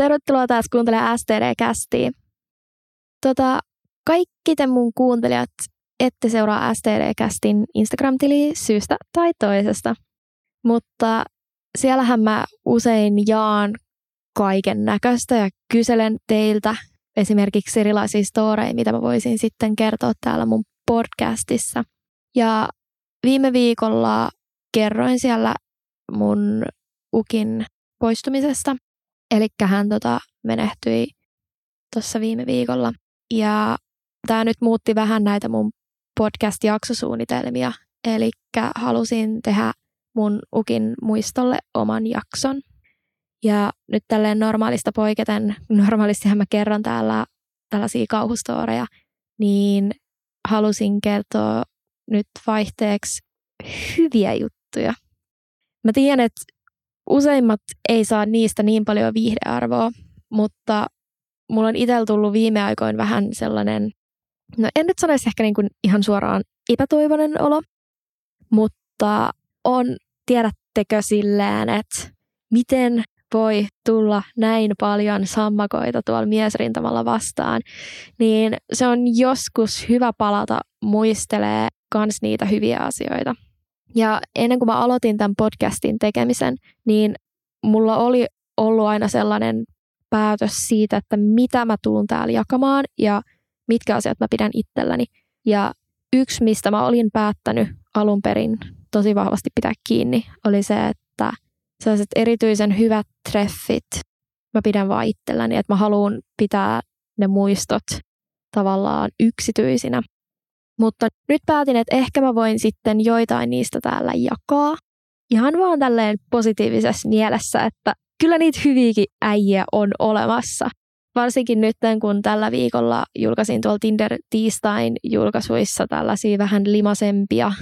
tervetuloa taas kuuntelemaan STD-kästiä. Tota, kaikki te mun kuuntelijat ette seuraa STD-kästin Instagram-tiliä syystä tai toisesta, mutta siellähän mä usein jaan kaiken näköistä ja kyselen teiltä esimerkiksi erilaisia storeja, mitä mä voisin sitten kertoa täällä mun podcastissa. Ja viime viikolla kerroin siellä mun ukin poistumisesta. Eli hän tota, menehtyi tuossa viime viikolla. Ja tämä nyt muutti vähän näitä mun podcast-jaksosuunnitelmia. Eli halusin tehdä mun ukin muistolle oman jakson. Ja nyt tälleen normaalista poiketen, normaalistihan mä kerron täällä tällaisia kauhustoreja, niin halusin kertoa nyt vaihteeksi hyviä juttuja. Mä tiedän, että useimmat ei saa niistä niin paljon viihdearvoa, mutta mulla on itsellä tullut viime aikoina vähän sellainen, no en nyt sanoisi ehkä niin kuin ihan suoraan epätoivoinen olo, mutta on, tiedättekö silleen, että miten voi tulla näin paljon sammakoita tuolla miesrintamalla vastaan, niin se on joskus hyvä palata muistelee kans niitä hyviä asioita. Ja ennen kuin mä aloitin tämän podcastin tekemisen, niin mulla oli ollut aina sellainen päätös siitä, että mitä mä tuun täällä jakamaan ja mitkä asiat mä pidän itselläni. Ja yksi, mistä mä olin päättänyt alun perin tosi vahvasti pitää kiinni, oli se, että sellaiset erityisen hyvät treffit mä pidän vaan itselläni, että mä haluan pitää ne muistot tavallaan yksityisinä. Mutta nyt päätin, että ehkä mä voin sitten joitain niistä täällä jakaa. Ihan vaan tälleen positiivisessa mielessä, että kyllä niitä hyviäkin äijiä on olemassa. Varsinkin nyt, kun tällä viikolla julkaisin tuolla Tinder tiistain julkaisuissa tällaisia vähän limasempia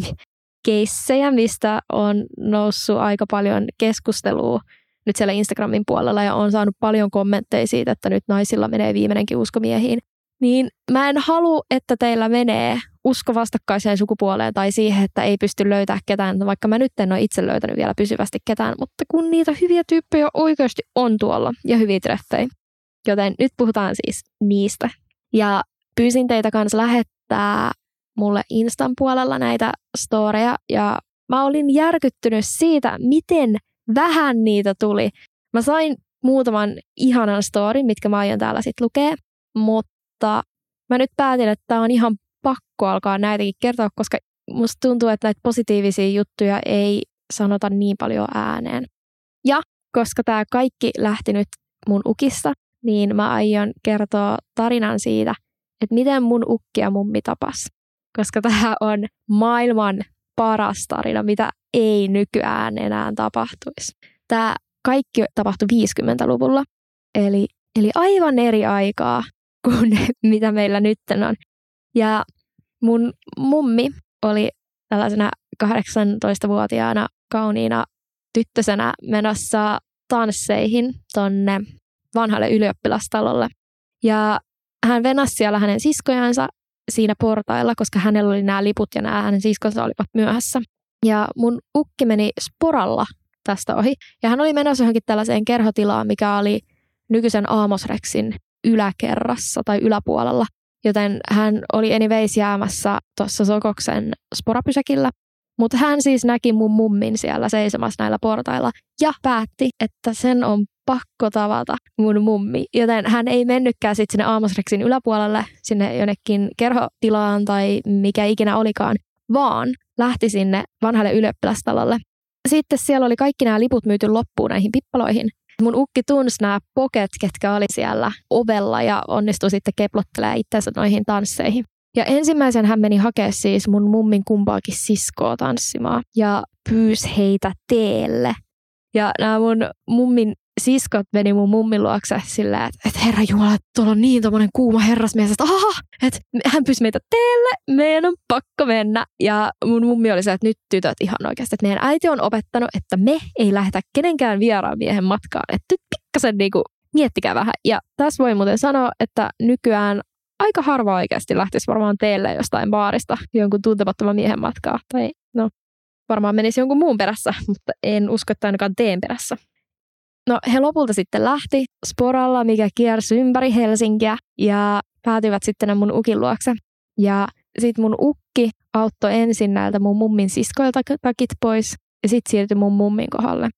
keissejä, mistä on noussut aika paljon keskustelua nyt siellä Instagramin puolella ja on saanut paljon kommentteja siitä, että nyt naisilla menee viimeinenkin uskomiehiin niin mä en halua, että teillä menee usko vastakkaiseen sukupuoleen tai siihen, että ei pysty löytää ketään, vaikka mä nyt en ole itse löytänyt vielä pysyvästi ketään, mutta kun niitä hyviä tyyppejä oikeasti on tuolla ja hyviä treffejä. Joten nyt puhutaan siis niistä. Ja pyysin teitä kanssa lähettää mulle Instan puolella näitä storeja ja mä olin järkyttynyt siitä, miten vähän niitä tuli. Mä sain muutaman ihanan storin, mitkä mä aion täällä sitten lukea, mutta mutta mä nyt päätin, että tämä on ihan pakko alkaa näitäkin kertoa, koska musta tuntuu, että näitä positiivisia juttuja ei sanota niin paljon ääneen. Ja koska tämä kaikki lähti nyt mun ukissa, niin mä aion kertoa tarinan siitä, että miten mun ukki ja mummi tapas. Koska tämä on maailman paras tarina, mitä ei nykyään enää tapahtuisi. Tämä kaikki tapahtui 50-luvulla, eli, eli aivan eri aikaa kuin mitä meillä nyt on. Ja mun mummi oli tällaisena 18-vuotiaana kauniina tyttösenä menossa tansseihin tonne vanhalle ylioppilastalolle. Ja hän venasi siellä hänen siskojansa siinä portailla, koska hänellä oli nämä liput ja nämä hänen siskonsa olivat myöhässä. Ja mun ukki meni sporalla tästä ohi. Ja hän oli menossa johonkin tällaiseen kerhotilaan, mikä oli nykyisen Aamosreksin yläkerrassa tai yläpuolella, joten hän oli anyways jäämässä tuossa Sokoksen sporapysäkillä. Mutta hän siis näki mun mummin siellä seisomassa näillä portailla ja päätti, että sen on pakko tavata mun mummi. Joten hän ei mennytkään sitten sinne Aamosreksin yläpuolelle, sinne jonnekin kerhotilaan tai mikä ikinä olikaan, vaan lähti sinne vanhalle ylioppilastalolle. Sitten siellä oli kaikki nämä liput myyty loppuun näihin pippaloihin. Mun ukki tunsi nämä poket, ketkä oli siellä ovella ja onnistui sitten keplottelemaan itsensä noihin tansseihin. Ja ensimmäisen hän meni hakea siis mun mummin kumpaakin siskoa tanssimaan ja pyysi heitä teelle. Ja nämä mun mummin siskot meni mun mummin luokse silleen, että, että herra Jumala, tuolla on niin tommonen kuuma herrasmies, että aha, että hän pyysi meitä teille, meidän on pakko mennä. Ja mun mummi oli se, että nyt tytöt ihan oikeasti, että meidän äiti on opettanut, että me ei lähdetä kenenkään vieraan miehen matkaan. Että nyt pikkasen niinku miettikää vähän. Ja tässä voi muuten sanoa, että nykyään aika harva oikeasti lähtisi varmaan teille jostain baarista jonkun tuntemattoman miehen matkaa. Tai no, varmaan menisi jonkun muun perässä, mutta en usko, että ainakaan teen perässä. No he lopulta sitten lähti sporalla, mikä kiersi ympäri Helsinkiä ja päätyivät sitten mun ukin luokse. Ja sitten mun ukki auttoi ensin näiltä mun mummin siskoilta takit pois ja sitten siirtyi mun mummin kohdalle.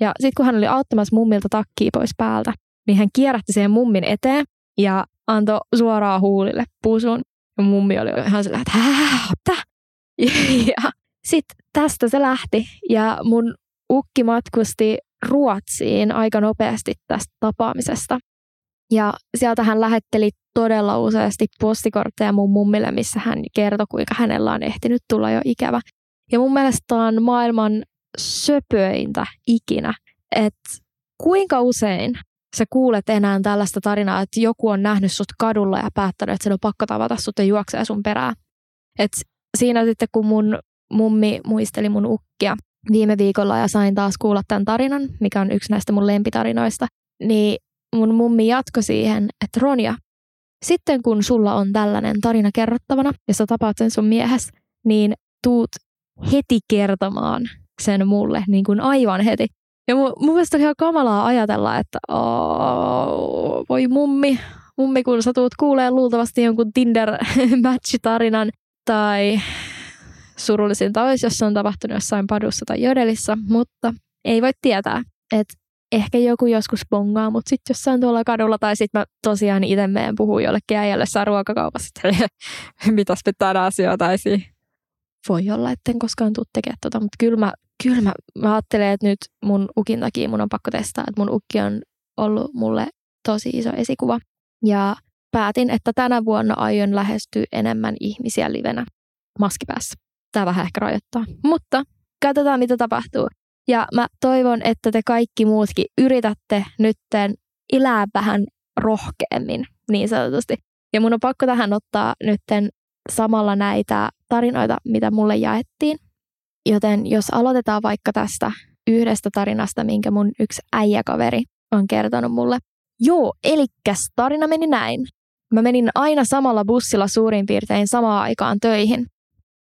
Ja sitten kun hän oli auttamassa mummilta takkia pois päältä, niin hän kierrätti siihen mummin eteen ja antoi suoraan huulille pusun. Ja mummi oli ihan sillä, että hää, Ja sitten tästä se lähti ja mun ukki matkusti Ruotsiin aika nopeasti tästä tapaamisesta. Ja sieltä hän lähetteli todella useasti postikortteja mun mummille, missä hän kertoi, kuinka hänellä on ehtinyt tulla jo ikävä. Ja mun mielestä on maailman söpöintä ikinä, että kuinka usein sä kuulet enää tällaista tarinaa, että joku on nähnyt sut kadulla ja päättänyt, että sen on pakko tavata sut ja juoksee sun perään. Et siinä sitten, kun mun mummi muisteli mun ukkia viime viikolla ja sain taas kuulla tämän tarinan, mikä on yksi näistä mun lempitarinoista, niin mun mummi jatkoi siihen, että Ronja, sitten kun sulla on tällainen tarina kerrottavana ja sä tapaat sen sun miehes, niin tuut heti kertomaan sen mulle, niin kuin aivan heti. Ja mun, mun mielestä oli ihan kamalaa ajatella, että voi mummi, mummi kun sä tuut kuulee luultavasti jonkun Tinder-match-tarinan tai surullisinta olisi, jos se on tapahtunut jossain padussa tai jodelissa, mutta ei voi tietää, että ehkä joku joskus bongaa, mutta sitten jossain tuolla kadulla tai sitten mä tosiaan itse meen puhuu jollekin äijälle saa ruokakaupassa, mitäs me tänään syötäisiin. Voi olla, etten koskaan tule tekemään tota, mutta kyllä mä, kyllä mä, mä ajattelen, että nyt mun ukin takia mun on pakko testaa, että mun ukki on ollut mulle tosi iso esikuva. Ja päätin, että tänä vuonna aion lähestyä enemmän ihmisiä livenä maskipäässä. Tämä vähän ehkä rajoittaa, mutta katsotaan mitä tapahtuu. Ja mä toivon, että te kaikki muutkin yritätte nytten elää vähän rohkeammin, niin sanotusti. Ja mun on pakko tähän ottaa nytten samalla näitä tarinoita, mitä mulle jaettiin. Joten jos aloitetaan vaikka tästä yhdestä tarinasta, minkä mun yksi äijäkaveri on kertonut mulle. Joo, elikkäs tarina meni näin. Mä menin aina samalla bussilla suurin piirtein samaan aikaan töihin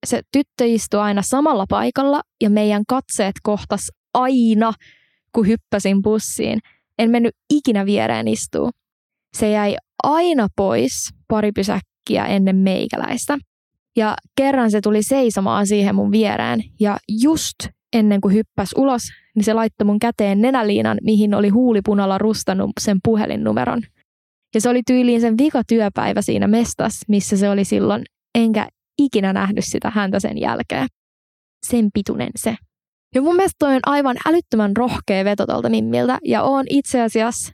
se tyttö istui aina samalla paikalla ja meidän katseet kohtas aina, kun hyppäsin bussiin. En mennyt ikinä viereen istuu. Se jäi aina pois pari pysäkkiä ennen meikäläistä. Ja kerran se tuli seisomaan siihen mun viereen ja just ennen kuin hyppäs ulos, niin se laittoi mun käteen nenäliinan, mihin oli huulipunalla rustannut sen puhelinnumeron. Ja se oli tyyliin sen vika työpäivä siinä mestas, missä se oli silloin, enkä ikinä nähnyt sitä häntä sen jälkeen. Sen pituinen se. Ja mun mielestä toi on aivan älyttömän rohkea veto tuolta Mimmiltä, ja oon itse asiassa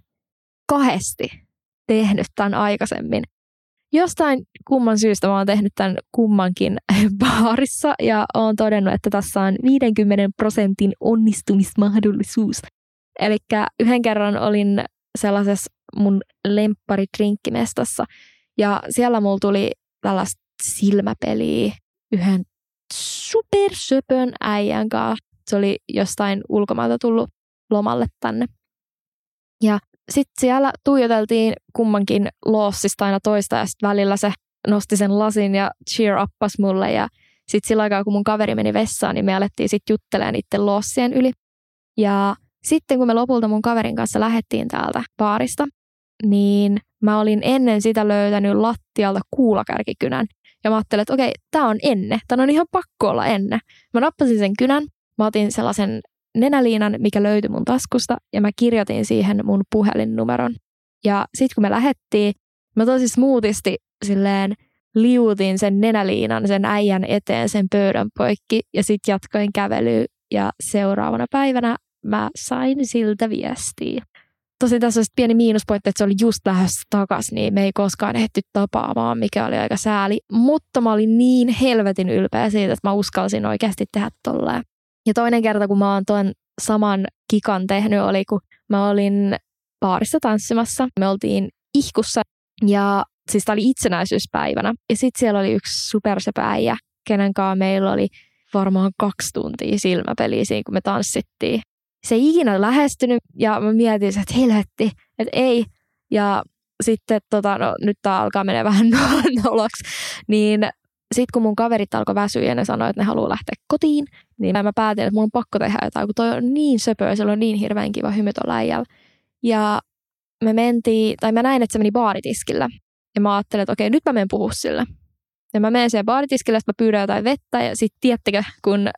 kahdesti tehnyt tämän aikaisemmin. Jostain kumman syystä mä oon tehnyt tämän kummankin baarissa ja oon todennut, että tässä on 50 prosentin onnistumismahdollisuus. Eli yhden kerran olin sellaisessa mun lempparitrinkimestassa ja siellä mulla tuli tällaista silmäpeliä yhden supersöpön äijän kanssa. Se oli jostain ulkomailta tullut lomalle tänne. Ja sitten siellä tuijoteltiin kummankin loossista aina toista ja sitten välillä se nosti sen lasin ja cheer uppas mulle ja sitten sillä aikaa, kun mun kaveri meni vessaan, niin me alettiin sitten juttelemaan niiden loossien yli. Ja sitten kun me lopulta mun kaverin kanssa lähettiin täältä baarista, niin mä olin ennen sitä löytänyt lattialta kuulakärkikynän. Ja mä ajattelin, että okei, tämä on enne. Tämä on ihan pakko olla enne. Mä nappasin sen kynän, mä otin sellaisen nenäliinan, mikä löytyi mun taskusta, ja mä kirjoitin siihen mun puhelinnumeron. Ja sitten kun me lähettiin, mä tosi smoothisti silleen liutin sen nenäliinan sen äijän eteen sen pöydän poikki, ja sitten jatkoin kävelyä, ja seuraavana päivänä mä sain siltä viestiä. Tosin tässä on pieni miinuspointti, että se oli just lähdössä takas, niin me ei koskaan ehty tapaamaan, mikä oli aika sääli. Mutta mä olin niin helvetin ylpeä siitä, että mä uskalsin oikeasti tehdä tolleen. Ja toinen kerta, kun mä oon tuon saman kikan tehnyt, oli kun mä olin baarissa tanssimassa. Me oltiin ihkussa ja siis tää oli itsenäisyyspäivänä. Ja sitten siellä oli yksi supersepääjä, kenen kanssa meillä oli varmaan kaksi tuntia silmäpeliä siinä, kun me tanssittiin se ei ikinä lähestynyt ja mä mietin, että helvetti, että ei. Ja sitten tota, no, nyt tämä alkaa mennä vähän noloksi, niin sitten kun mun kaverit alkoi väsyä ja ne sanoi, että ne haluaa lähteä kotiin, niin mä päätin, että mun on pakko tehdä jotain, kun toi on niin söpöä, sillä on niin hirveän kiva hymy tuolla Ja me mentiin, tai mä näin, että se meni baaritiskillä. Ja mä ajattelin, että okei, nyt mä menen puhua sille. Ja mä menen siihen baaritiskille, että mä pyydän jotain vettä, ja sitten tiettekö, kun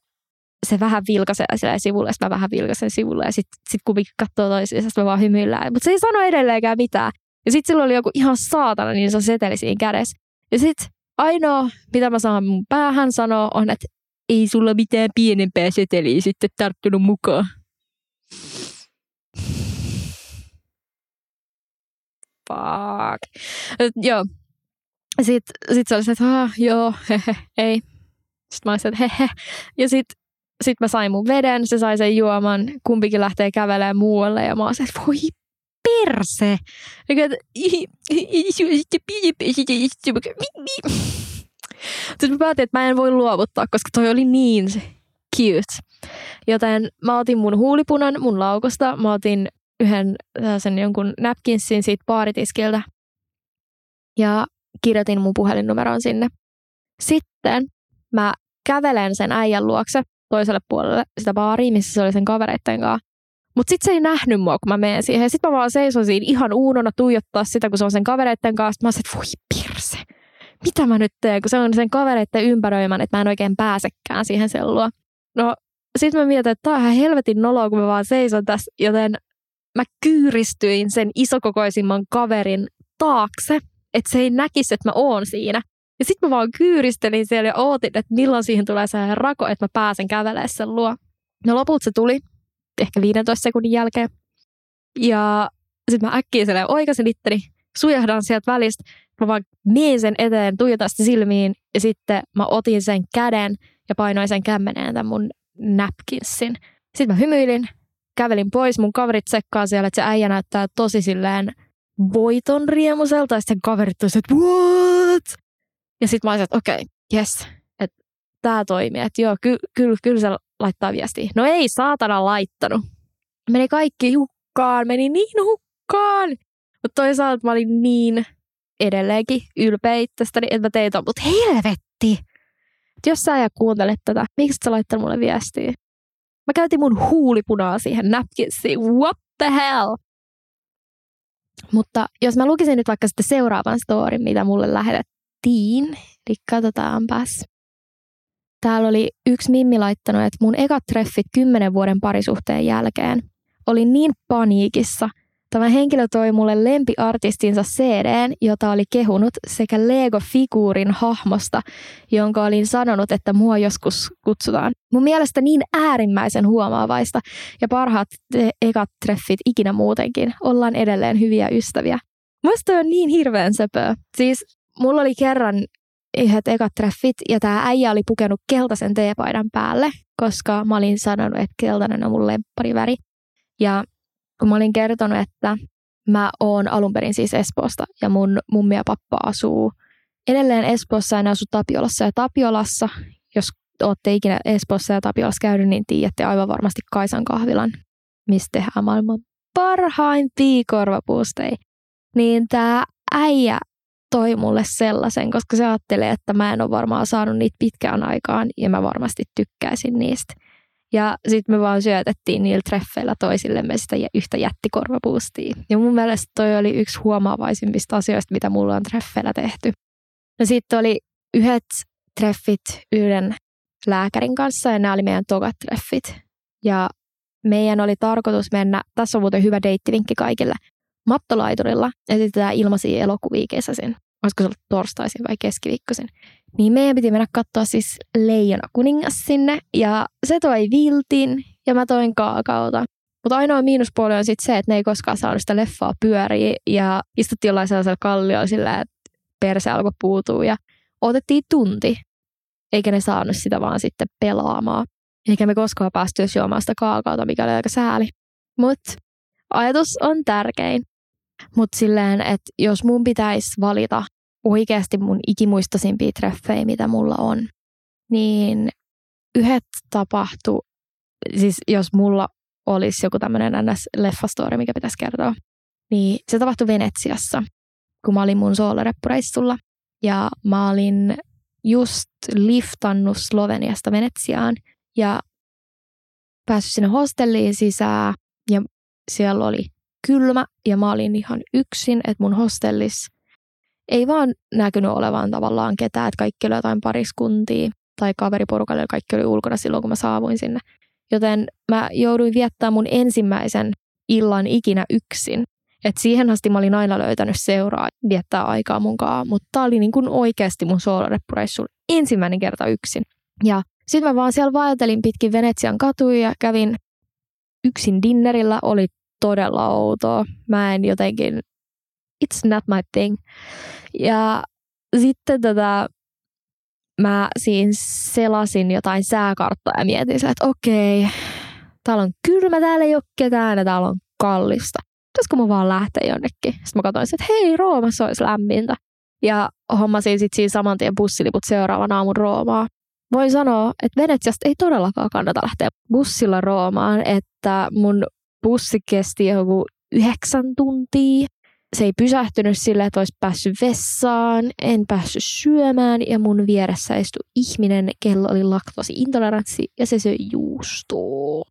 se vähän vilkaisee sille sivulle, ja mä vähän vilkaisen sivulle, ja sitten sit kun katsoo toisiinsa, mä vaan hymyillään. Mutta se ei sano edelleenkään mitään. Ja sitten sillä oli joku ihan saatana, niin se seteli siinä kädessä. Ja sitten ainoa, mitä mä saan mun päähän sanoa, on, että ei sulla mitään pienempää seteliä sitten tarttunut mukaan. Fuck. Joo. Sitten sit se oli se, että ah, joo, hehe, ei. Sitten mä olisin, että hehe. Ja sitten sit mä sain mun veden, se sai sen juoman, kumpikin lähtee kävelemään muualle ja mä olisin, että voi perse. Sitten mä päätin, että mä en voi luovuttaa, koska toi oli niin cute. Joten mä otin mun huulipunan mun laukosta, mä otin yhden sen jonkun napkinsin siitä baaritiskiltä ja kirjoitin mun puhelinnumeron sinne. Sitten mä kävelen sen äijän luokse toiselle puolelle sitä baaria, missä se oli sen kavereitten kanssa. Mutta sitten se ei nähnyt mua, kun mä menen siihen. Sitten mä vaan seison siinä ihan uunona tuijottaa sitä, kun se on sen kavereitten kanssa. Mä sanoin, että voi pirse, mitä mä nyt teen, kun se on sen kavereitten ympäröimän, että mä en oikein pääsekään siihen sellua. No, sitten mä mietin, että tää on ihan helvetin noloa, kun mä vaan seison tässä, joten mä kyyristyin sen isokokoisimman kaverin taakse, että se ei näkisi, että mä oon siinä. Ja sitten mä vaan kyyristelin siellä ja ootin, että milloin siihen tulee se rako, että mä pääsen kävelemään sen luo. No lopulta se tuli ehkä 15 sekunnin jälkeen. Ja sitten mä äkkiä silleen oikasin itteni, sujahdan sieltä välistä. Mä vaan miein sen eteen, tuijotan sitä silmiin ja sitten mä otin sen käden ja painoin sen kämmeneen tämän mun napkinsin. Sitten mä hymyilin, kävelin pois, mun kaverit sekkaa siellä, että se äijä näyttää tosi silleen voiton riemuselta, ja sitten kaverit tosi, että what? Ja sitten mä olisin, että okei, okay, yes, että tämä toimii, että joo, kyllä ky- ky- se laittaa viestiä. No ei saatana laittanut. Meni kaikki hukkaan, meni niin hukkaan. Mutta toisaalta mä olin niin edelleenkin ylpeä itsestäni, että mä tein ton, mutta helvetti! Et jos sä ja kuuntelet tätä, miksi sä laittanut mulle viestiä? Mä käytin mun huulipunaa siihen napkinsiin. What the hell? Mutta jos mä lukisin nyt vaikka sitten seuraavan storin, mitä mulle lähetettiin, eli katsotaanpas. Täällä oli yksi Mimmi laittanut, että mun ekat treffit kymmenen vuoden parisuhteen jälkeen. Olin niin paniikissa. Tämä henkilö toi mulle lempiartistinsa CDn, jota oli kehunut, sekä Lego-figuurin hahmosta, jonka olin sanonut, että mua joskus kutsutaan. Mun mielestä niin äärimmäisen huomaavaista ja parhaat ekat treffit ikinä muutenkin. Ollaan edelleen hyviä ystäviä. Musta on niin hirveän söpöä. Siis mulla oli kerran yhdet ekat treffit ja tämä äijä oli pukenut keltaisen teepaidan päälle, koska mä olin sanonut, että keltainen on mun lemppariväri. Ja kun mä olin kertonut, että mä oon alun perin siis Espoosta ja mun mummi ja pappa asuu edelleen Espoossa ja ne asuu Tapiolassa. Ja Tapiolassa, jos olette ikinä Espoossa ja Tapiolassa käynyt, niin tiedätte aivan varmasti Kaisan kahvilan, mistä tehdään maailman parhain piikorvapuustei. Niin tämä äijä toi mulle sellaisen, koska se ajattelee, että mä en ole varmaan saanut niitä pitkään aikaan ja mä varmasti tykkäisin niistä. Ja sitten me vaan syötettiin niillä treffeillä toisillemme sitä yhtä jättikorvapuustia. Ja mun mielestä toi oli yksi huomaavaisimmista asioista, mitä mulla on treffeillä tehty. No sitten oli yhdet treffit yhden lääkärin kanssa ja nämä oli meidän tokat treffit. Ja meidän oli tarkoitus mennä, tässä on muuten hyvä deittivinkki kaikille, mattolaiturilla esitetään ilmaisia elokuvia kesäisin. Olisiko se ollut torstaisin vai keskiviikkoisin. Niin meidän piti mennä katsoa siis Leijona kuningas sinne. Ja se toi viltin ja mä toin kaakauta. Mutta ainoa miinuspuoli on sitten se, että ne ei koskaan saanut sitä leffaa pyöriä. Ja istuttiin jollain sellaisella kalliolla sillä, että perse alkoi puutua. Ja otettiin tunti. Eikä ne saanut sitä vaan sitten pelaamaan. Eikä me koskaan päästy juomaan sitä kaakauta, mikä oli aika sääli. Mutta ajatus on tärkein. Mutta silleen, että jos mun pitäisi valita oikeasti mun ikimuistoisimpia treffejä, mitä mulla on, niin yhdet tapahtu, siis jos mulla olisi joku tämmöinen ns-leffastori, mikä pitäisi kertoa, niin se tapahtui Venetsiassa, kun mä olin mun sooloreppureissulla. Ja mä olin just liftannut Sloveniasta Venetsiaan ja päässyt sinne hostelliin sisään ja siellä oli kylmä ja mä olin ihan yksin, että mun hostellis ei vaan näkynyt olevan tavallaan ketään, että kaikki oli jotain pariskuntia tai kaveriporukalle, kaikki oli ulkona silloin, kun mä saavuin sinne. Joten mä jouduin viettämään mun ensimmäisen illan ikinä yksin. Et siihen asti mä olin aina löytänyt seuraa viettää aikaa mukaan, mutta tää oli niin kuin oikeasti mun sooloreppureissun ensimmäinen kerta yksin. Ja sitten mä vaan siellä vaeltelin pitkin Venetsian katuja ja kävin yksin dinnerillä, oli todella outoa. Mä en jotenkin, it's not my thing. Ja sitten tota, mä siinä selasin jotain sääkarttaa ja mietin sillä, että okei, täällä on kylmä, täällä ei ole ketään ja täällä on kallista. Pitäisikö mä vaan lähteä jonnekin? Sitten mä katsoin, että hei, Roomassa olisi lämmintä. Ja hommasin sitten siinä saman tien bussiliput seuraavan aamun Roomaa. Voin sanoa, että Venetsiasta ei todellakaan kannata lähteä bussilla Roomaan, että mun bussi kesti joku yhdeksän tuntia se ei pysähtynyt sille, että olisi päässyt vessaan, en päässyt syömään ja mun vieressä istui ihminen, kello oli laktosi-intoleranssi ja se söi juustoa.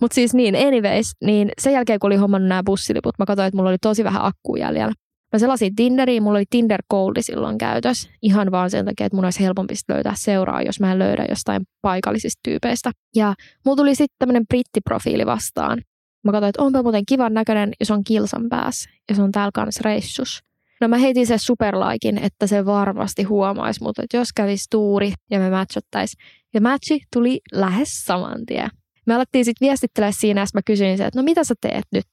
Mutta siis niin, anyways, niin sen jälkeen kun oli hommannut nämä bussiliput, mä katsoin, että mulla oli tosi vähän akkuu jäljellä. Mä selasin Tinderiin, mulla oli Tinder Goldi silloin käytös. Ihan vaan sen takia, että mun olisi helpompi löytää seuraa, jos mä en löydä jostain paikallisista tyypeistä. Ja mulla tuli sitten tämmöinen brittiprofiili vastaan. Mä katsoin, että onpa muuten kivan näköinen, jos on kilsan päässä ja se on täällä kanssa reissus. No mä heitin se superlaikin, että se varmasti huomaisi, mutta että jos kävisi tuuri ja me matchottais. Ja matchi tuli lähes saman tien. Me alettiin sitten viestittelemään siinä, ja mä kysyin se, että no mitä sä teet nyt?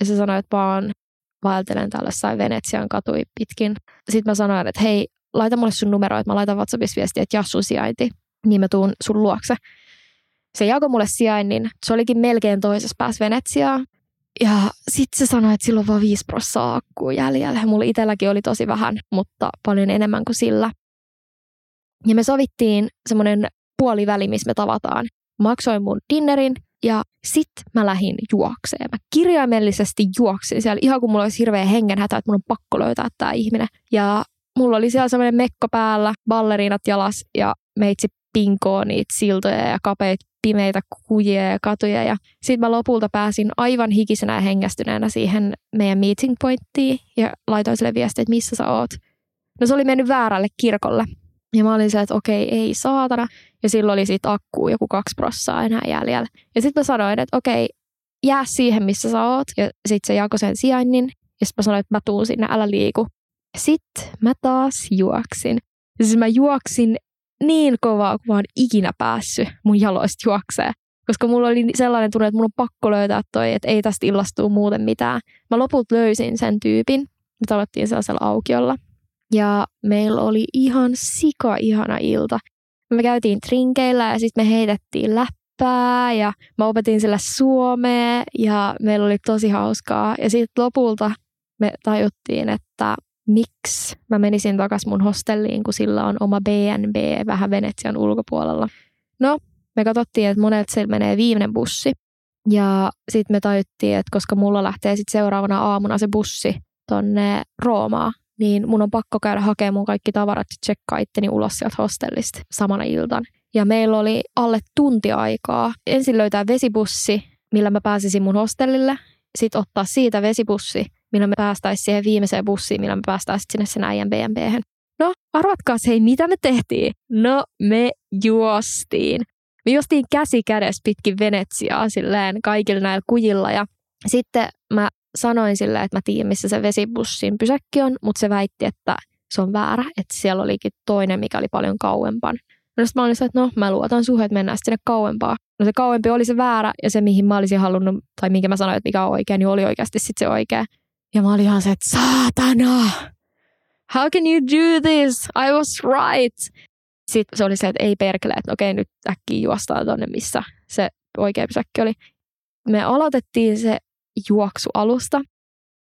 Ja se sanoi, että vaan vaeltelen jossain Venetsian katui pitkin. Sitten mä sanoin, että hei, laita mulle sun numero, että mä laitan WhatsAppissa viestiä, että Jassu sijainti, niin mä tuun sun luokse. Se jakoi mulle sijainnin. Se olikin melkein toisessa päässä Venetsiaa. Ja sitten se sanoi, että silloin vaan 5 prossaa akkuu jäljellä. Mulla itselläkin oli tosi vähän, mutta paljon enemmän kuin sillä. Ja me sovittiin semmoinen puoliväli, missä me tavataan. Maksoin mun dinnerin ja sit mä lähdin juokseen. Mä kirjaimellisesti juoksin siellä ihan kuin mulla olisi hirveä hengenhätä, että mun on pakko löytää tämä ihminen. Ja mulla oli siellä semmoinen mekko päällä, balleriinat jalas ja meitsi pinkoo niitä siltoja ja kapeita pimeitä kujia ja katuja. Ja sitten mä lopulta pääsin aivan hikisenä ja hengästyneenä siihen meidän meeting pointtiin ja laitoin sille viestiä, että missä sä oot. No se oli mennyt väärälle kirkolle. Ja mä olin se, että okei, ei saatana. Ja silloin oli siitä akkuu joku kaksi prossaa enää jäljellä. Ja sitten mä sanoin, että okei, jää siihen, missä sä oot. Ja sitten se jakoi sen sijainnin. Ja sitten mä sanoin, että mä tuun sinne, älä liiku. Sitten mä taas juoksin. Ja siis mä juoksin niin kovaa kuin vaan ikinä päässyt mun jaloista juoksee. Koska mulla oli sellainen tunne, että mun on pakko löytää toi, että ei tästä illastuu muuten mitään. Mä loput löysin sen tyypin. Me tavattiin sellaisella aukiolla. Ja meillä oli ihan sika ihana ilta. Me käytiin trinkeillä ja sitten me heitettiin läppää ja mä opetin sillä suomea ja meillä oli tosi hauskaa. Ja sitten lopulta me tajuttiin, että miksi mä menisin takaisin mun hostelliin, kun sillä on oma BNB vähän Venetsian ulkopuolella. No, me katsottiin, että monet se menee viimeinen bussi. Ja sitten me tajuttiin, että koska mulla lähtee sitten seuraavana aamuna se bussi tonne Roomaan, niin mun on pakko käydä hakemaan mun kaikki tavarat ja tsekkaa itteni ulos sieltä hostellista samana iltan. Ja meillä oli alle tunti aikaa. Ensin löytää vesibussi, millä mä pääsisin mun hostellille. Sitten ottaa siitä vesibussi millä me päästäisiin siihen viimeiseen bussiin, millä me päästäisiin sinne sen äijän BNB. No, arvatkaa hei, mitä me tehtiin? No, me juostiin. Me juostiin käsi kädessä pitkin Venetsiaa silleen kaikilla näillä kujilla ja sitten mä sanoin silleen, että mä tiedän, missä se vesibussin pysäkki on, mutta se väitti, että se on väärä, että siellä olikin toinen, mikä oli paljon kauempaan. No sitten mä olin että no mä luotan suhun, että mennään sinne kauempaa. No se kauempi oli se väärä ja se, mihin mä olisin halunnut, tai minkä mä sanoin, että mikä on oikein, niin oli oikeasti sitten se oikea. Ja mä olin ihan se, että saatana! How can you do this? I was right! Sitten se oli se, että ei perkele, että okei nyt äkkiä juostaan tonne, missä se oikea pysäkki oli. Me aloitettiin se juoksu alusta.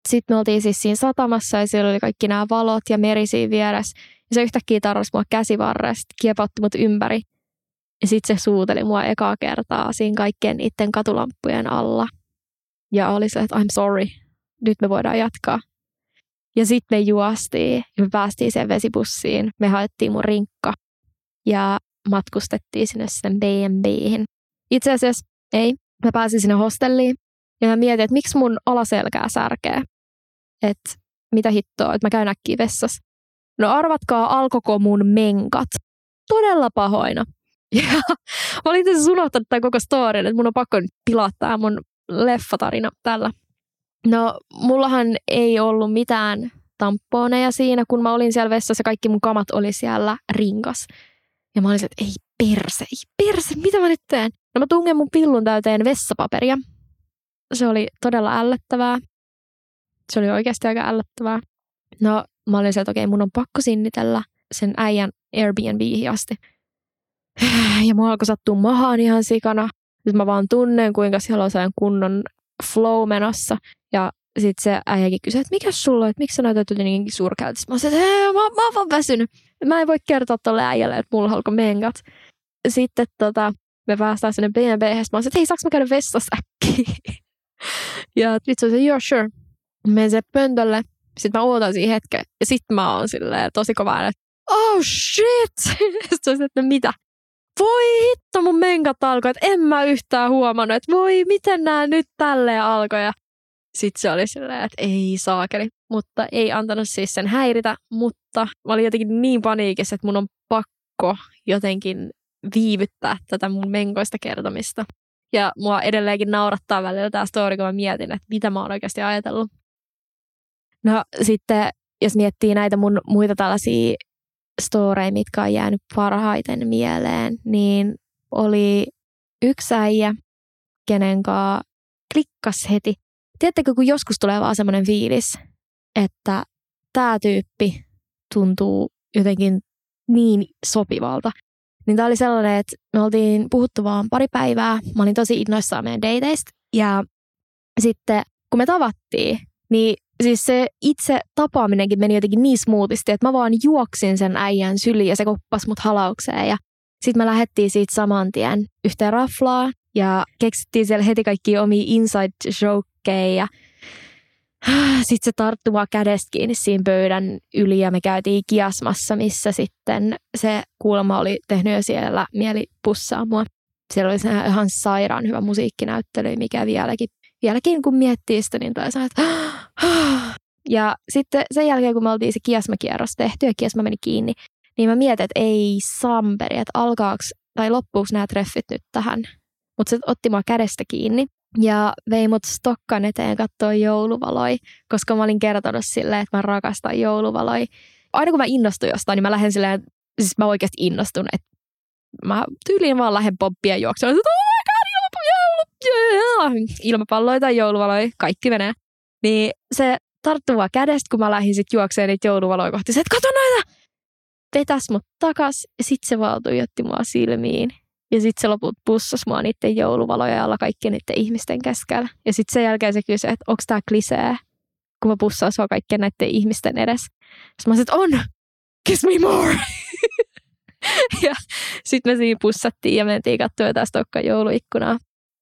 Sitten me oltiin siis siinä satamassa ja siellä oli kaikki nämä valot ja meri siinä vieressä. Ja se yhtäkkiä tarvasi mua käsivarresta, kiepautti mut ympäri. Ja sitten se suuteli mua ekaa kertaa siinä kaikkien niiden katulampujen alla. Ja oli se, että I'm sorry, nyt me voidaan jatkaa. Ja sitten me juostiin ja me päästiin sen vesibussiin. Me haettiin mun rinkka ja matkustettiin sinne sen B&B:hin. Itse asiassa ei. Mä pääsin sinne hostelliin ja mä mietin, että miksi mun alaselkää särkee. Että mitä hittoa, että mä käyn äkkiä vessassa. No arvatkaa, alkoko mun menkat. Todella pahoina. Ja mä olin itse unohtanut tämän koko storyn, että mun on pakko nyt pilattaa mun leffatarina tällä. No, mullahan ei ollut mitään tamponeja siinä, kun mä olin siellä vessassa. Kaikki mun kamat oli siellä rinkas. Ja mä olin että ei perse, ei perse, mitä mä nyt teen? No mä tungen mun pillun täyteen vessapaperia. Se oli todella ällöttävää. Se oli oikeasti aika ällöttävää. No mä olin se, että okei, mun on pakko sinnitellä sen äijän Airbnbihin asti. Ja mua alkoi sattua mahaan ihan sikana. Nyt mä vaan tunnen, kuinka siellä on sellainen kunnon flow menossa. Ja sitten se äijäkin kysyi, että mikä sulla on, että miksi sä näytät jotenkin surkealta. Mä sanoin, että mä, mä oon vaan väsynyt. Mä en voi kertoa tolle äijälle, että mulla alkoi mengat. Sitten tota, me päästään sinne ja mä sanoin, että hei, saaks mä käydä vessassa äkkiä? ja vitsi se, joo, sure. Menen se pöntölle, sitten mä ootan siinä hetken, ja sitten mä oon silleen tosi kova että oh shit! sitten se että no mitä? Voi hitto, mun menkat alkoi, että en mä yhtään huomannut, että voi, miten nämä nyt tälleen alkoi. Ja sitten se oli silleen, että ei saakeli. Mutta ei antanut siis sen häiritä, mutta mä olin jotenkin niin paniikissa, että mun on pakko jotenkin viivyttää tätä mun menkoista kertomista. Ja mua edelleenkin naurattaa välillä tämä story, kun mä mietin, että mitä mä oon oikeasti ajatellut. No sitten, jos miettii näitä mun muita tällaisia storeja, mitkä on jäänyt parhaiten mieleen, niin oli yksi äijä, kenen kanssa klikkas heti. Tiedättekö, kun joskus tulee vaan semmoinen fiilis, että tämä tyyppi tuntuu jotenkin niin sopivalta. Niin tämä oli sellainen, että me oltiin puhuttu vaan pari päivää. Mä olin tosi innoissaan meidän dateista. Ja sitten kun me tavattiin, niin siis se itse tapaaminenkin meni jotenkin niin smoothisti, että mä vaan juoksin sen äijän syliin ja se koppas mut halaukseen. Ja sitten me lähdettiin siitä saman tien yhteen raflaa ja keksittiin siellä heti kaikki omia inside jokeja. Ja sitten se tarttui mua kädestä kiinni siinä pöydän yli ja me käytiin kiasmassa, missä sitten se kuulemma oli tehnyt jo siellä mieli pussaa mua. Siellä oli se ihan sairaan hyvä musiikkinäyttely, mikä vieläkin, vieläkin kun miettii sitä, niin tulee että ja sitten sen jälkeen, kun me oltiin se kiasmakierros tehty ja kiasma meni kiinni, niin mä mietin, että ei samperi, että alkaako tai loppuuko nämä treffit nyt tähän. Mutta se otti mua kädestä kiinni ja vei mut Stokkan eteen katsoa jouluvaloi, koska mä olin kertonut silleen, että mä rakastan jouluvaloi. Aina kun mä innostun jostain, niin mä lähden silleen, siis mä oikeasti innostun, että mä tyyliin vaan lähden poppia juoksemaan, että oh my god, joulu, joulu, ilmapalloita tai jouluvaloja, kaikki menee. Niin se tarttui vaan kädestä, kun mä lähdin sitten juokseen niitä jouluvaloja kohti. Se, että kato noita! Vetäs mut takas ja sitten se vaan tuijotti mua silmiin. Ja sitten se loput pussas mua niiden jouluvaloja alla kaikkien niiden ihmisten keskellä. Ja sitten sen jälkeen se kysyi, että onko tämä klisee, kun mä pussaan sua kaikkien näiden ihmisten edes. Sitten mä sanoin, että on! Kiss me more! ja sitten me siinä pussattiin ja mentiin katsoa jotain Stokkan jouluikkunaa.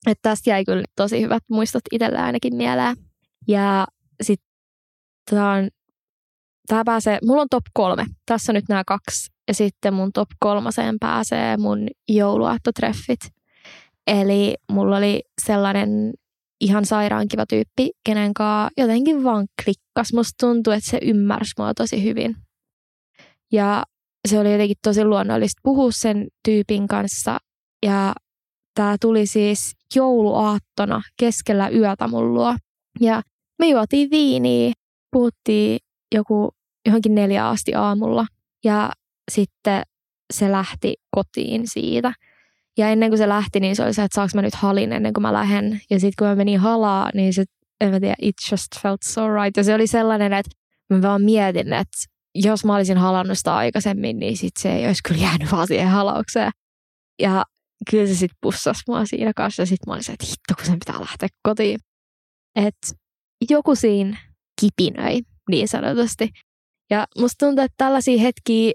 Että tästä jäi kyllä tosi hyvät muistot itsellä ainakin mieleen. Ja sitten on, tämä pääsee, mulla on top kolme. Tässä on nyt nämä kaksi. Ja sitten mun top kolmaseen pääsee mun jouluaattotreffit. Eli mulla oli sellainen ihan sairaan kiva tyyppi, kenen kanssa jotenkin vaan klikkas. Musta tuntuu, että se ymmärsi mua tosi hyvin. Ja se oli jotenkin tosi luonnollista puhua sen tyypin kanssa. Ja tämä tuli siis jouluaattona keskellä yötä mun luo. Ja me juotiin viiniä, puhuttiin joku johonkin neljä asti aamulla ja sitten se lähti kotiin siitä. Ja ennen kuin se lähti, niin se oli se, että saanko mä nyt halin ennen kuin mä lähden. Ja sitten kun mä menin halaa, niin se, en mä tiedä, it just felt so right. Ja se oli sellainen, että mä vaan mietin, että jos mä olisin halannut sitä aikaisemmin, niin sit se ei olisi kyllä jäänyt vaan siihen halaukseen. Ja kyllä se sitten pussasi mua siinä kanssa. Ja sitten mä olisin, että hitto, kun sen pitää lähteä kotiin. Että joku siinä kipinöi niin sanotusti. Ja musta tuntuu, että tällaisia hetkiä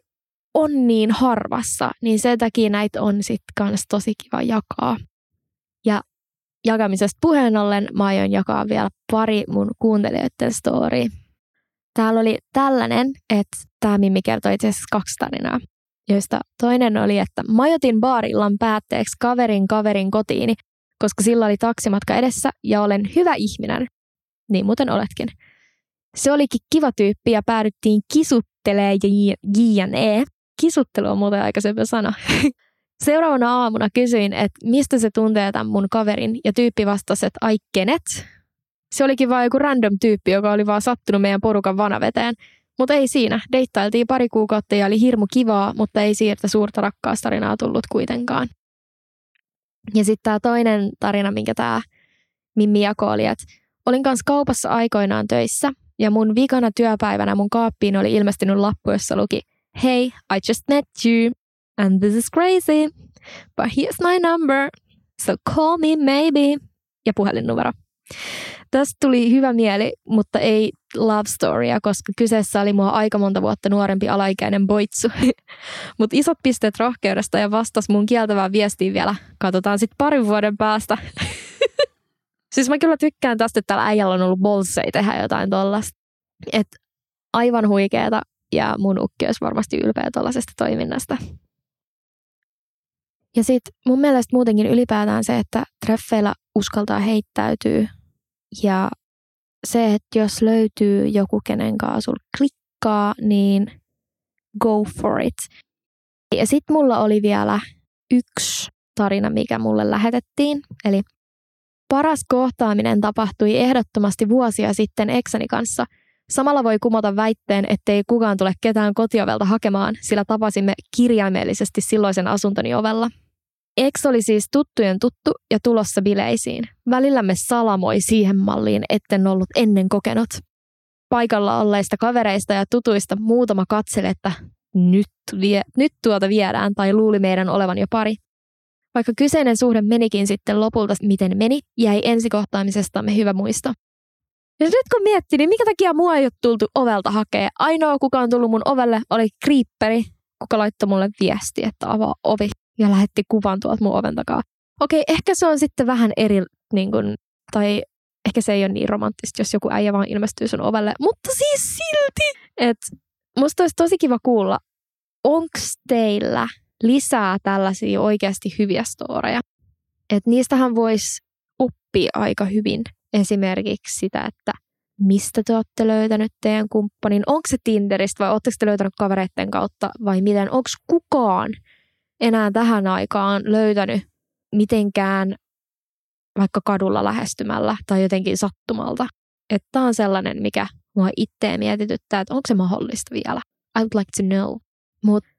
on niin harvassa, niin sen takia näitä on sitten kans tosi kiva jakaa. Ja jakamisesta puheen ollen mä aion jakaa vielä pari mun kuuntelijoiden story. täällä oli tällainen, että tämä Mimmi kertoi itse asiassa kaksi tarinaa, joista toinen oli, että majoitin baarillan päätteeksi kaverin kaverin kotiini, koska sillä oli taksimatka edessä ja olen hyvä ihminen. Niin muuten oletkin. Se olikin kiva tyyppi ja päädyttiin kisuttelee J&E. Kisuttelu on muuten aikaisemmin sana. Seuraavana aamuna kysyin, että mistä se tuntee tämän mun kaverin, ja tyyppi vastasi, että ai kenet? Se olikin vain joku random tyyppi, joka oli vaan sattunut meidän porukan vanaveteen. Mutta ei siinä. Deittailtiin pari kuukautta ja oli hirmu kivaa, mutta ei siirtä suurta rakkaustarinaa tullut kuitenkaan. Ja sitten tämä toinen tarina, minkä tämä Mimmi jako oli, että olin kanssa kaupassa aikoinaan töissä ja mun vikana työpäivänä mun kaappiin oli ilmestynyt lappu, jossa luki Hey, I just met you and this is crazy, but here's my number, so call me maybe ja puhelinnumero. Tästä tuli hyvä mieli, mutta ei love storya, koska kyseessä oli mua aika monta vuotta nuorempi alaikäinen boitsu. mutta isot pisteet rohkeudesta ja vastas mun kieltävään viestiin vielä. Katsotaan sitten parin vuoden päästä. siis mä kyllä tykkään tästä, että täällä äijällä on ollut bolsseja tehdä jotain tollasta. Et aivan huikeeta ja mun ukki olisi varmasti ylpeä tuollaisesta toiminnasta. Ja sitten mun mielestä muutenkin ylipäätään se, että treffeillä uskaltaa heittäytyy ja se, että jos löytyy joku, kenen kanssa sul klikkaa, niin go for it. Ja sitten mulla oli vielä yksi tarina, mikä mulle lähetettiin. Eli paras kohtaaminen tapahtui ehdottomasti vuosia sitten eksani kanssa. Samalla voi kumota väitteen, ettei kukaan tule ketään kotiovelta hakemaan, sillä tapasimme kirjaimellisesti silloisen asuntoni ovella. Eks oli siis tuttujen tuttu ja tulossa bileisiin. Välillämme salamoi siihen malliin, etten ollut ennen kokenut. Paikalla olleista kavereista ja tutuista muutama katseli, että nyt, vie, nyt tuota viedään tai luuli meidän olevan jo pari. Vaikka kyseinen suhde menikin sitten lopulta miten meni, jäi ensikohtaamisestamme hyvä muisto. Ja nyt kun miettii, niin mikä takia mua ei ole tultu ovelta hakee? Ainoa, kuka on tullut mun ovelle, oli kriipperi, kuka laittoi mulle viesti, että avaa ovi ja lähetti kuvan tuolta mun oven takaa. Okei, ehkä se on sitten vähän eri, niin kun, tai ehkä se ei ole niin romanttista, jos joku äijä vaan ilmestyy sun ovelle, mutta siis silti, että musta olisi tosi kiva kuulla, onko teillä lisää tällaisia oikeasti hyviä storeja? Että niistähän voisi oppia aika hyvin esimerkiksi sitä, että mistä te olette löytänyt teidän kumppanin, onko se Tinderistä vai oletteko te löytänyt kavereiden kautta vai miten, onko kukaan enää tähän aikaan löytänyt mitenkään vaikka kadulla lähestymällä tai jotenkin sattumalta. Että tämä on sellainen, mikä mua itseä mietityttää, että onko se mahdollista vielä. I would like to know. Mutta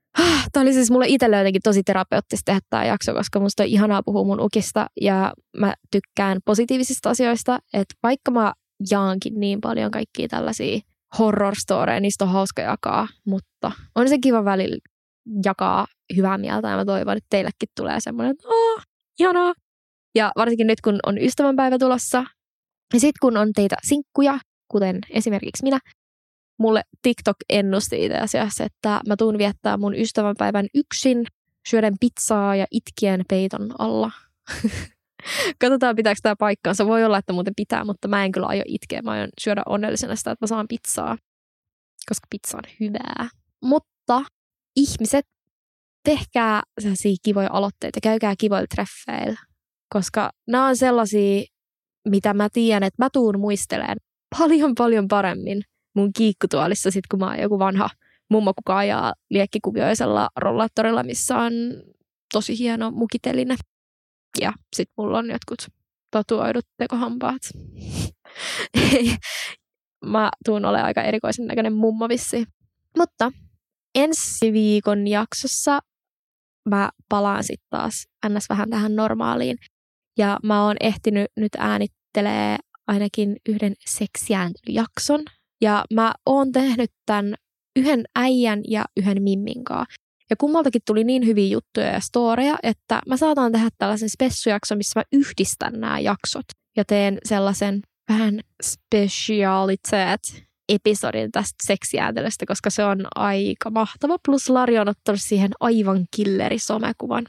tämä oli siis mulle itselle jotenkin tosi terapeuttista tehdä tämä jakso, koska musta on ihanaa puhua mun ukista ja mä tykkään positiivisista asioista, että vaikka mä jaankin niin paljon kaikkia tällaisia horror storeja, niistä on hauska jakaa, mutta on se kiva välillä jakaa hyvää mieltä ja mä toivon, että teillekin tulee semmoinen, että oh, ihanaa. Ja varsinkin nyt, kun on ystävänpäivä tulossa, ja sitten kun on teitä sinkkuja, kuten esimerkiksi minä, mulle TikTok ennusti itse asiassa, että mä tuun viettää mun ystävänpäivän yksin, syöden pizzaa ja itkien peiton alla. Katsotaan, pitääkö tämä paikkaansa. Voi olla, että muuten pitää, mutta mä en kyllä aio itkeä. Mä aion syödä onnellisena sitä, että mä saan pizzaa, koska pizza on hyvää. Mutta ihmiset, tehkää sellaisia kivoja aloitteita, käykää kivoilla treffeillä, koska nämä on sellaisia, mitä mä tiedän, että mä tuun muisteleen paljon paljon paremmin mun kiikkutuolissa sit, kun mä oon joku vanha mummo, kuka ajaa liekkikuvioisella rollaattorilla, missä on tosi hieno mukiteline. Ja sit mulla on jotkut tatuoidut tekohampaat. mä tuun olemaan aika erikoisen näköinen mummo vissi. Mutta ensi viikon jaksossa mä palaan sitten taas ns. vähän tähän normaaliin. Ja mä oon ehtinyt nyt äänittelee ainakin yhden seksiääntelyjakson. Ja mä oon tehnyt tämän yhden äijän ja yhden mimminkaa. Ja kummaltakin tuli niin hyviä juttuja ja storeja, että mä saatan tehdä tällaisen spessujakson, missä mä yhdistän nämä jaksot ja teen sellaisen vähän specialitet episodin tästä seksiääntelystä, koska se on aika mahtava. Plus Lari on ottanut siihen aivan killeri somekuvan.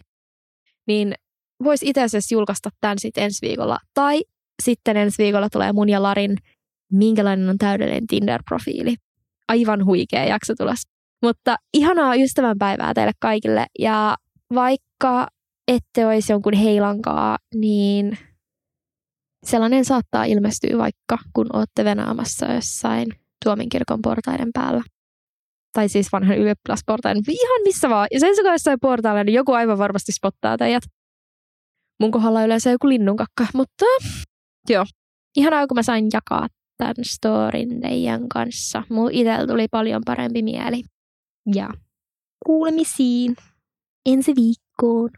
Niin voisi itse asiassa julkaista tämän sitten ensi viikolla. Tai sitten ensi viikolla tulee mun ja Larin minkälainen on täydellinen Tinder-profiili. aivan huikea jakso tulos. Mutta ihanaa ystävänpäivää teille kaikille ja vaikka ette olisi jonkun heilankaa, niin sellainen saattaa ilmestyä vaikka kun olette venaamassa jossain Tuominkirkon portaiden päällä. Tai siis vanhan ylioppilasportaiden, ihan missä vaan. Ja sen sekaan jossain portailla, niin joku aivan varmasti spottaa teidät. Mun kohdalla yleensä joku linnunkakka, mutta joo. Ihanaa, kun mä sain jakaa tämän storin teidän kanssa. Mun itsellä tuli paljon parempi mieli. Ja kuulemisiin ensi viikkoon.